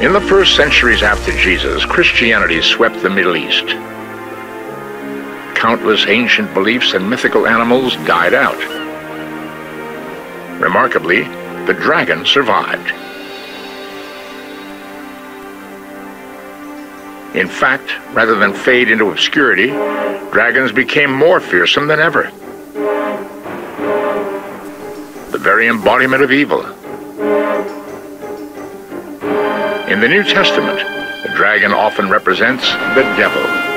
In the first centuries after Jesus, Christianity swept the Middle East. Countless ancient beliefs and mythical animals died out. Remarkably, the dragon survived. In fact, rather than fade into obscurity, dragons became more fearsome than ever. The very embodiment of evil. In the New Testament, the dragon often represents the devil.